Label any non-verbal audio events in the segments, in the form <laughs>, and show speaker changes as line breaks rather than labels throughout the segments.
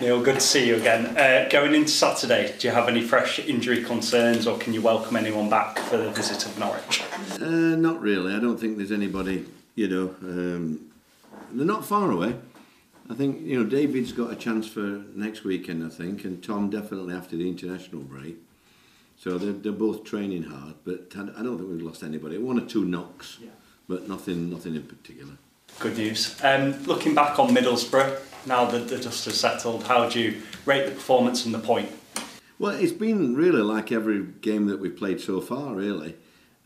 Neil, good to see you again. Uh, going into Saturday, do you have any fresh injury concerns or can you welcome anyone back for the visit of Norwich?
Uh, not really. I don't think there's anybody, you know, um, they're not far away. I think, you know, David's got a chance for next weekend, I think, and Tom definitely after the international break. So they're, they're both training hard, but I don't think we've lost anybody. One or two knocks, yeah. but nothing, nothing in particular.
Good news. Um, looking back on Middlesbrough, now that the dust has settled, how do you rate the performance and the point?
Well, it's been really like every game that we've played so far, really.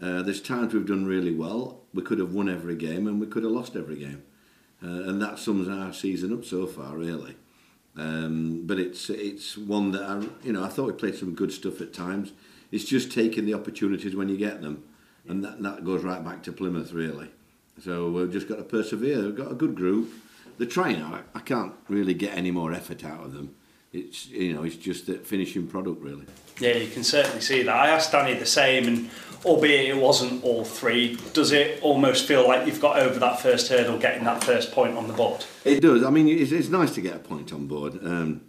Uh, there's times we've done really well. We could have won every game and we could have lost every game. Uh, and that sums our season up so far, really. Um, but it's it's one that I you know I thought we played some good stuff at times. It's just taking the opportunities when you get them, and that that goes right back to Plymouth really. So we've just got to persevere. We've got a good group. The trying. I, I can't really get any more effort out of them. It's you know it's just the finishing product really.
Yeah, you can certainly see that. I asked Danny the same, and albeit it wasn't all three, does it almost feel like you've got over that first hurdle, getting that first point on the board?
It does. I mean, it's, it's nice to get a point on board, um,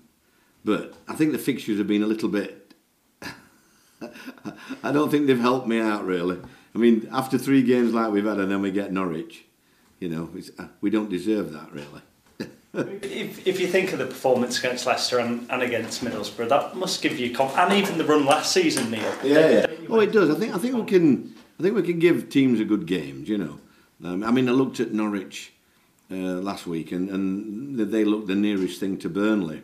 but I think the fixtures have been a little bit. <laughs> I don't think they've helped me out really. I mean, after three games like we've had, and then we get Norwich, you know, uh, we don't deserve that really <laughs>
if, if you think of the performance against Leicester and, and against Middlesbrough, that must give you conf- and even the run last season, Neil.
Yeah, yeah. Oh, it does. I think I think we can. I think we can give teams a good game. You know, um, I mean, I looked at Norwich uh, last week, and, and they looked the nearest thing to Burnley.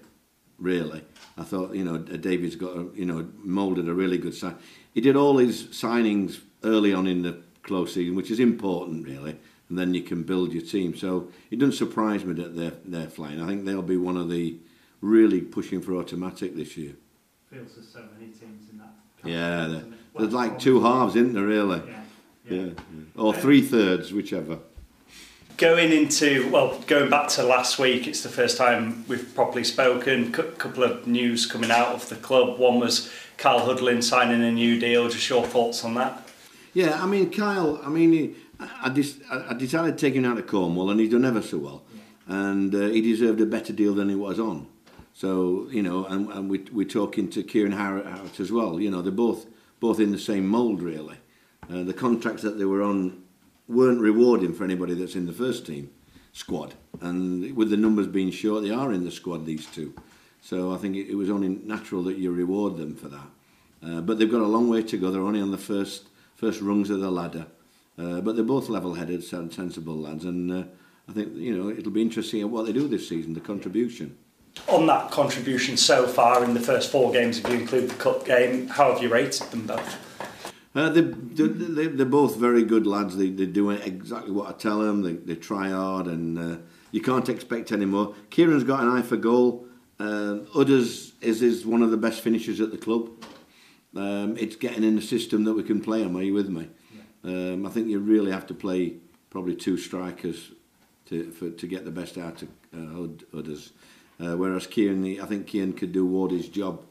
Really, I thought you know David's got a, you know moulded a really good sign. He did all his signings early on in the close season, which is important, really and then you can build your team. So it doesn't surprise me that they're, they're flying. I think they'll be one of the really pushing for automatic this year.
Feels there's so many teams in that.
Yeah, there's like two halves, isn't there, really? Yeah. yeah. yeah. Or three thirds, whichever.
Going into, well, going back to last week, it's the first time we've properly spoken. A couple of news coming out of the club. One was Kyle Hudlin signing a new deal. Just your thoughts on that?
Yeah, I mean, Kyle, I mean, he, I, dis- I decided to take him out of Cornwall, and he's done ever so well. And uh, he deserved a better deal than he was on. So you know, and, and we we're talking to Kian Harratt as well. You know, they're both both in the same mould really. Uh, the contracts that they were on weren't rewarding for anybody that's in the first team squad, and with the numbers being short, they are in the squad these two. So I think it, it was only natural that you reward them for that. Uh, but they've got a long way to go. They're only on the first first rungs of the ladder. Uh, but they're both level-headed, sensible lads, and uh, I think you know it'll be interesting at what they do this season, the contribution.
On that contribution so far in the first four games, if you include the cup game, how have you rated them both?
Uh, they, they, they're both very good lads. They, they're doing exactly what I tell them. They, they try hard, and uh, you can't expect any more. Kian's got an eye for goal. Uh, Udders is, is one of the best finishers at the club. Um, it's getting in the system that we can play them. Are you with me? Um, I think you really have to play probably two strikers to for, to get the best out of uh, others. Uh, whereas Kian, I think Kian could do Wardy's job,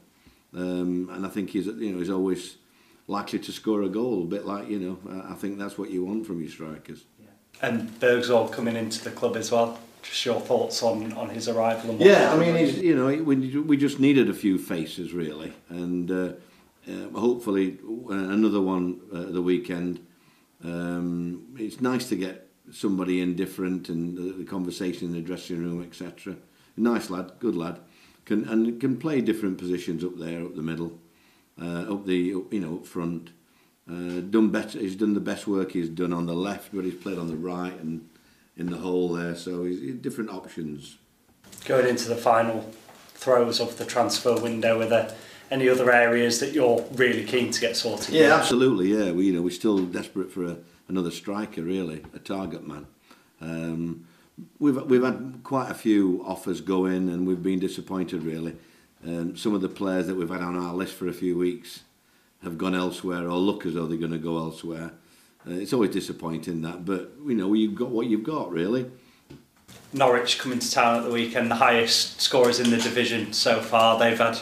um, and I think he's you know he's always likely to score a goal. A bit like you know, I think that's what you want from your strikers.
Yeah. And Burgzorg coming into the club as well. Just your thoughts on, on his arrival. And
yeah, I mean, he's, you know, we, we just needed a few faces really, and uh, uh, hopefully uh, another one uh, the weekend. Um, it's nice to get somebody indifferent and the, the conversation in the dressing room, etc. Nice lad, good lad, can and can play different positions up there, up the middle, uh, up the you know up front. Uh, done better. He's done the best work he's done on the left, but he's played on the right and in the hole there. So he's, different options.
Going into the final throws of the transfer window, with a any other areas that you're really keen to get sorted?
Yeah, absolutely. Yeah, we you know we're still desperate for a, another striker, really, a target man. Um, we've we've had quite a few offers go in, and we've been disappointed really. Um, some of the players that we've had on our list for a few weeks have gone elsewhere or look as though they're going to go elsewhere. Uh, it's always disappointing that, but you know you've got what you've got really.
Norwich coming to town at the weekend, the highest scorers in the division so far. They've had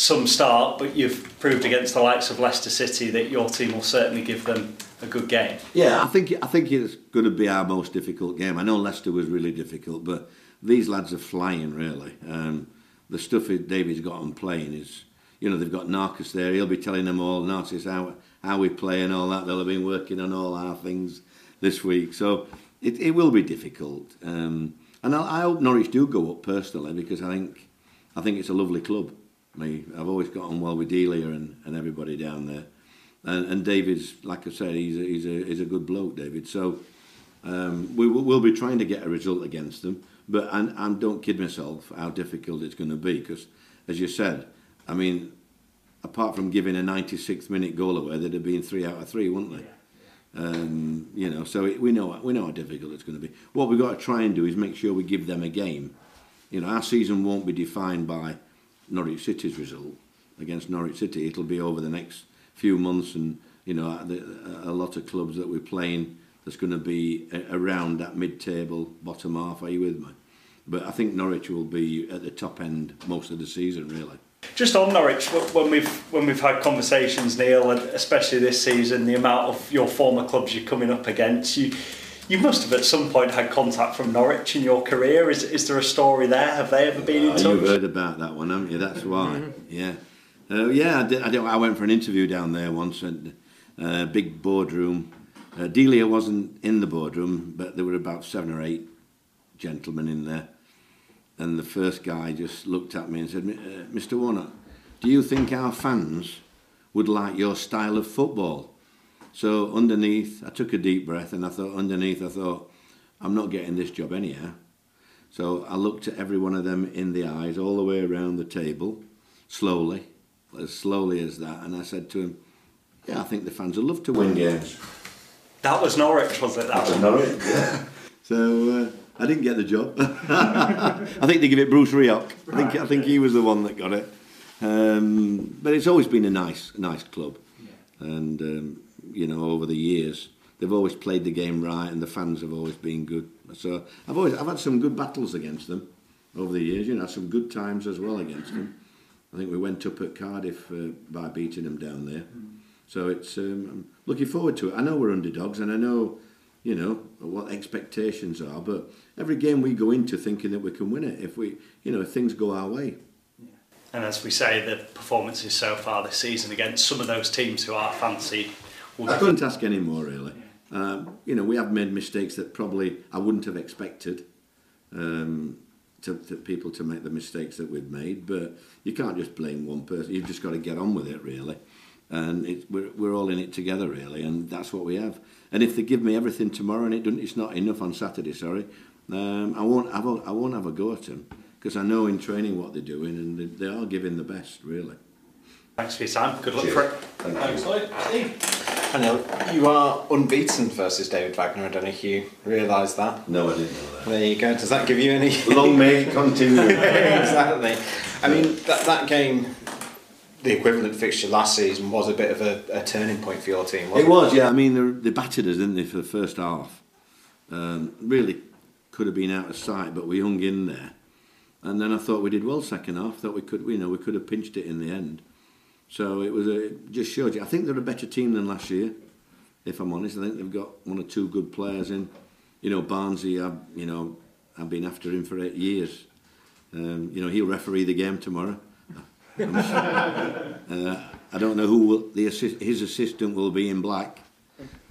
some start, but you've proved against the likes of Leicester City that your team will certainly give them a good game.
Yeah, I think I think it's going to be our most difficult game. I know Leicester was really difficult, but these lads are flying really. Um, the stuff that David's got on playing is, you know, they've got Narcus there. He'll be telling them all, Narcus, how how we play and all that. They'll have been working on all our things this week, so it, it will be difficult. Um, and I, I hope Norwich do go up personally because I think I think it's a lovely club. Me, I've always got on well with Delia and, and everybody down there. And, and David's, like I said, he's a, he's a, he's a good bloke, David. So um, we will we'll be trying to get a result against them. But and, and don't kid myself how difficult it's going to be because, as you said, I mean, apart from giving a 96th minute goal away, they'd have been three out of three, wouldn't they? Um, you know, so it, we know we know how difficult it's going to be. What we've got to try and do is make sure we give them a game. You know, our season won't be defined by Norwich City's result against Norwich City. It'll be over the next few months, and you know, a, lot of clubs that we're playing that's going to be around that mid-table bottom half. Are you with me? But I think Norwich will be at the top end most of the season, really.
Just on Norwich, when we've when we've had conversations, Neil, and especially this season, the amount of your former clubs you're coming up against, you you must have at some point had contact from Norwich in your career. Is is there a story there? Have they ever been in touch?
You've heard about that one, haven't you? That's why. yeah, uh, yeah. I, did, I, did, I went for an interview down there once, and uh, big boardroom. Uh, Delia wasn't in the boardroom, but there were about seven or eight gentlemen in there and the first guy just looked at me and said, Mr. Uh, Warner, do you think our fans would like your style of football? So underneath, I took a deep breath and I thought, underneath, I thought, I'm not getting this job anyhow. So I looked at every one of them in the eyes, all the way around the table, slowly, as slowly as that, and I said to him, Yeah, I think the fans would love to win games.
That was Norwich, was it?
That, that was Norwich, yeah. <laughs> so uh, I didn't get the job. <laughs> I think they give it Bruce Rioch. I think I think he was the one that got it. Um, but it's always been a nice nice club, yeah. and um, you know over the years they've always played the game right, and the fans have always been good. So I've always I've had some good battles against them over the years. You know, some good times as well against them. I think we went up at Cardiff uh, by beating them down there. So it's um, I'm looking forward to it. I know we're underdogs, and I know you know what expectations are but every game we go into thinking that we can win it if we you know things go our way
and as we say the performances so far this season against some of those teams who are fancied
I couldn't ask any more really. Um, you know we have made mistakes that probably I wouldn't have expected um, to, to people to make the mistakes that we've made but you can't just blame one person. You've just got to get on with it really. And it, we're, we're all in it together really and that's what we have. And if they give me everything tomorrow and it doesn't it's not enough on Saturday sorry um, I won't have a, I won't have a go at them because I know in training what they're doing and they, they are giving the best really.
Thanks for your time. Good luck Cheers. for it.
Thank thanks Steve I you are unbeaten versus David Wagner. I don't know if you realise that.
No, I didn't know that.
There you go. Does that give you any?
Long may continue. <laughs>
exactly. I mean, that, that game the equivalent fixture last season was a bit of a, a turning point for your team.
it, it was, yeah. I mean, they, battered us, didn't they, for the first half? Um, really could have been out of sight, but we hung in there. And then I thought we did well second half. Thought we could, you know, we could have pinched it in the end. So it was a it just showed you. I think they're a better team than last year. If I'm honest, I think they've got one or two good players in. You know, Barnesy, I've you know, I've been after him for eight years. Um, you know, he'll referee the game tomorrow. <laughs> uh, I don't know who will, the assist, his assistant will be in black,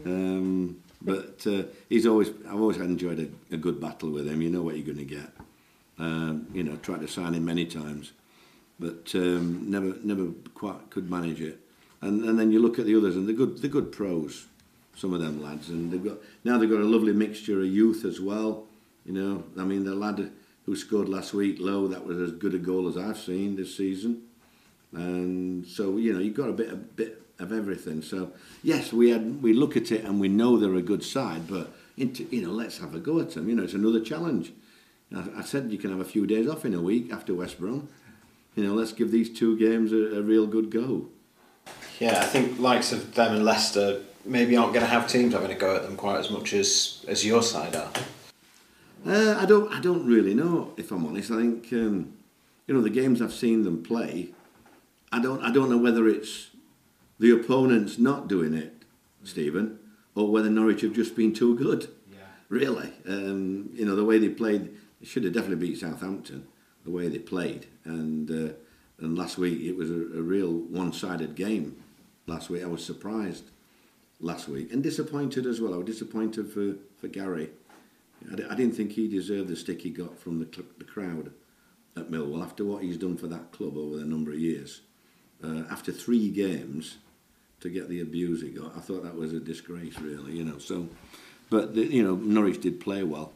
um, but uh, he's always I've always enjoyed a, a, good battle with him. You know what you're going to get. Um, you know, tried to sign him many times, but um, never never quite could manage it. And and then you look at the others, and they're good they're good pros, some of them lads, and they've got now they've got a lovely mixture of youth as well. You know, I mean the lad who scored last week, Low, that was as good a goal as I've seen this season. And so, you know, you've got a bit, a bit of everything. So, yes, we had we look at it and we know they're a good side, but into, you know, let's have a go at them. You know, it's another challenge. I, I said you can have a few days off in a week after West Brom. You know, let's give these two games a, a real good go.
Yeah, I think likes of them and Leicester maybe aren't going to have teams having a go at them quite as much as as your side are.
Uh, I don't. I don't really know. If I'm honest, I think um, you know the games I've seen them play. I don't I don't know whether it's the opponents not doing it, Stephen, or whether Norwich have just been too good. Yeah. Really, um, you know the way they played, they should have definitely beat Southampton. The way they played. And uh, and last week it was a, a real one-sided game. Last week I was surprised. Last week and disappointed as well. I was disappointed for for Gary. I, d- I didn't think he deserved the stick he got from the, the crowd at Millwall after what he's done for that club over a number of years. Uh, after three games, to get the abuse he got, I thought that was a disgrace, really. You know, so, but the, you know, Norwich did play well,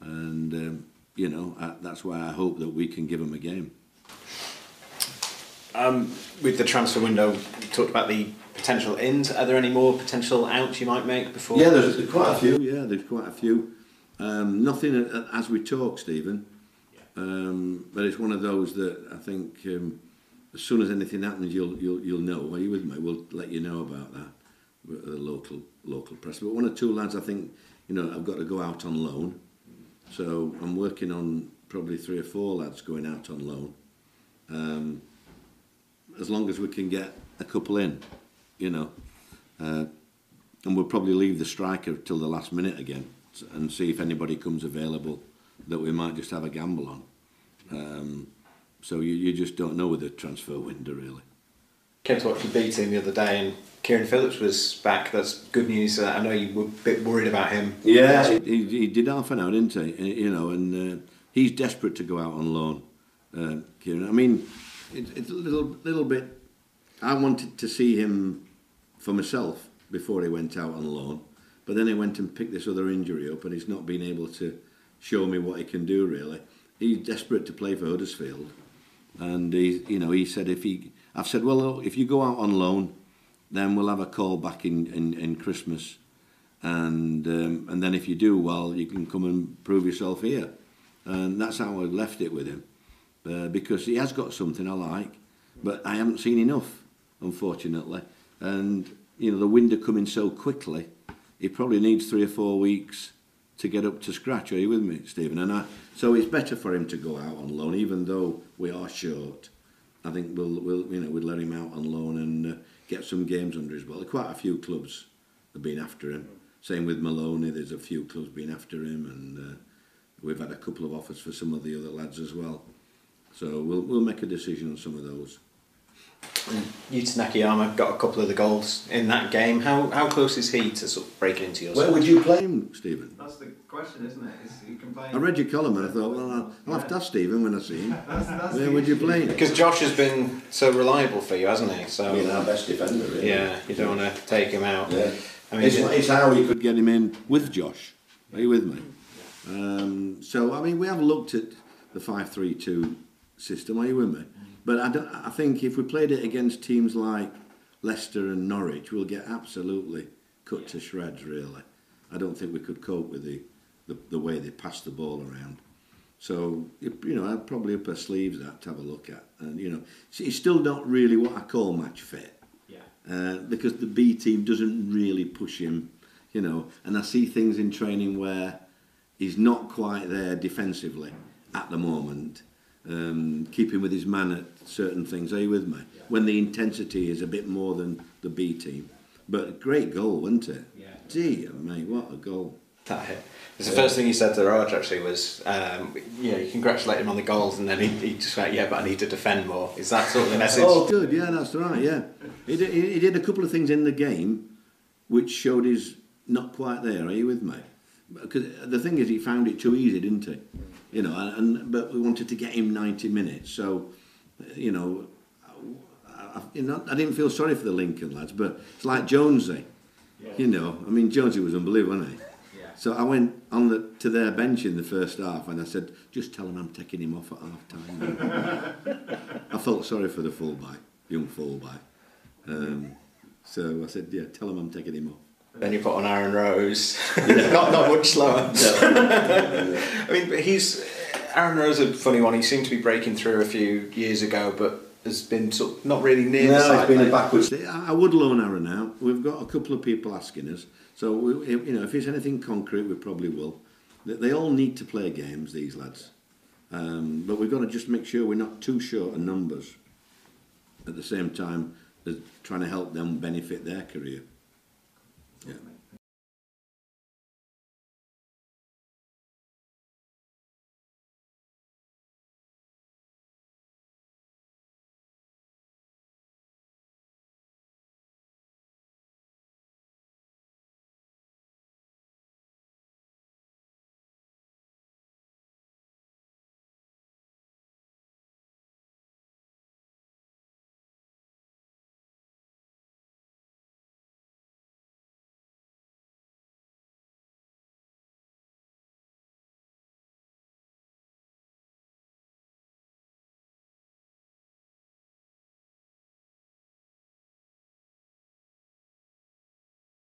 and um, you know I, that's why I hope that we can give them a game.
Um, with the transfer window, you talked about the potential ins. Are there any more potential outs you might make before?
Yeah, there's, there's quite a few. Yeah, there's quite a few. Um, nothing as we talk, Stephen. Um, but it's one of those that I think um, as soon as anything happens, you'll you'll you'll know. Are you with me? We'll let you know about that. The local local press. But one or two lads, I think, you know, I've got to go out on loan. So I'm working on probably three or four lads going out on loan. Um, as long as we can get a couple in, you know. Uh, and we'll probably leave the striker till the last minute again and see if anybody comes available that we might just have a gamble on. Um, so you, you just don't know with the transfer window really.
Came to watch the B team the other day, and Kieran Phillips was back. That's good news. Uh, I know you were a bit worried about him.
Yeah, he, he did half an hour, didn't he? You know, and uh, he's desperate to go out on loan, uh, Kieran. I mean, it, it's a little, little bit. I wanted to see him for myself before he went out on loan, but then he went and picked this other injury up, and he's not been able to show me what he can do. Really, he's desperate to play for Huddersfield, and he, you know, he said if he, I've said, well, if you go out on loan, then we'll have a call back in in, in Christmas and um, and then if you do well, you can come and prove yourself here, and that's how I left it with him, uh, because he has got something I like, but I haven't seen enough, unfortunately, and you know the window coming so quickly, he probably needs three or four weeks to get up to scratch. Are you with me, Stephen? And I, so it's better for him to go out on loan, even though we are short. I think we'll, we'll you know we'd let him out on loan and uh, get some games under his belt. Quite a few clubs have been after him. Same with Maloney. There's a few clubs been after him, and uh, we've had a couple of offers for some of the other lads as well. So we'll we'll make a decision on some of those.
Yuta Nakayama got a couple of the goals in that game. How how close is he to sort of breaking into your
Where
side?
would you play him, Stephen?
That's the question, isn't it? Is you can play.
I read your column and I thought, well, I'll, I'll have to ask Stephen when I see him.
That's, that's
Where would you play him?
Because Josh has been so reliable for you, hasn't he? So
our best defender, really.
yeah, you don't want to take him out.
Yeah.
I mean,
it's, it's how you could get him in with Josh. Are you with me? Um, so I mean, we have looked at the five-three-two system. Are you with me? But I, don't, I think if we played it against teams like Leicester and Norwich, we'll get absolutely cut to shreds. Really, I don't think we could cope with the, the, the way they pass the ball around. So you know, I'd probably up our sleeves that to have a look at, and you know, it's still not really what I call match fit
yeah.
uh, because the B team doesn't really push him, you know. And I see things in training where he's not quite there defensively at the moment, um, keeping with his man at certain things. Are you with me? When the intensity is a bit more than the B team. But great goal, wasn't it?
Yeah.
Dear me, what a goal!
That hit. It's the first thing he said to Raj actually was, um, yeah, you congratulate him on the goals, and then he, he just went, yeah, but I need to defend more. Is that sort of the message?
Oh, good. Yeah, that's right. Yeah, he did, he he did a couple of things in the game which showed he's not quite there. Are you with me? Because the thing is, he found it too easy, didn't he? You know, and, and but we wanted to get him ninety minutes. So, you know, I, I, you know, I didn't feel sorry for the Lincoln lads, but it's like Jonesy. You know, I mean, Jonesy was unbelievable, wasn't he?
Yeah.
So I went on the, to their bench in the first half and I said, just tell them I'm taking him off at half time. <laughs> I felt sorry for the fullback, young fullback. Um, so I said, yeah, tell him I'm taking him off.
Then you put on Aaron Rowe, <laughs> <laughs> not not much slower. I mean, but he's Aaron Rowe is a funny one. He seemed to be breaking through a few years ago, but has been sort of not really near
No,
side.
it's been a backwards. I I would loan Aaron out. We've got a couple of people asking us. So, we, you know, if it's anything concrete, we probably will. They, they all need to play games, these lads. Um, but we've got to just make sure we're not too short of numbers at the same time as trying to help them benefit their career. Yeah.